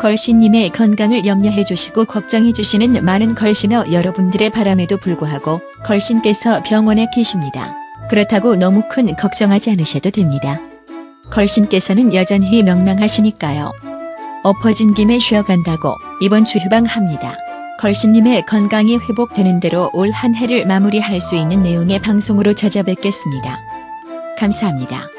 걸신님의 건강을 염려해 주시고 걱정해 주시는 많은 걸신어 여러분들의 바람에도 불구하고 걸신께서 병원에 계십니다. 그렇다고 너무 큰 걱정하지 않으셔도 됩니다. 걸신께서는 여전히 명랑하시니까요. 엎어진 김에 쉬어간다고 이번 주 휴방합니다. 걸신님의 건강이 회복되는 대로 올 한 해를 마무리할 수 있는 내용의 방송으로 찾아뵙겠습니다. 감사합니다.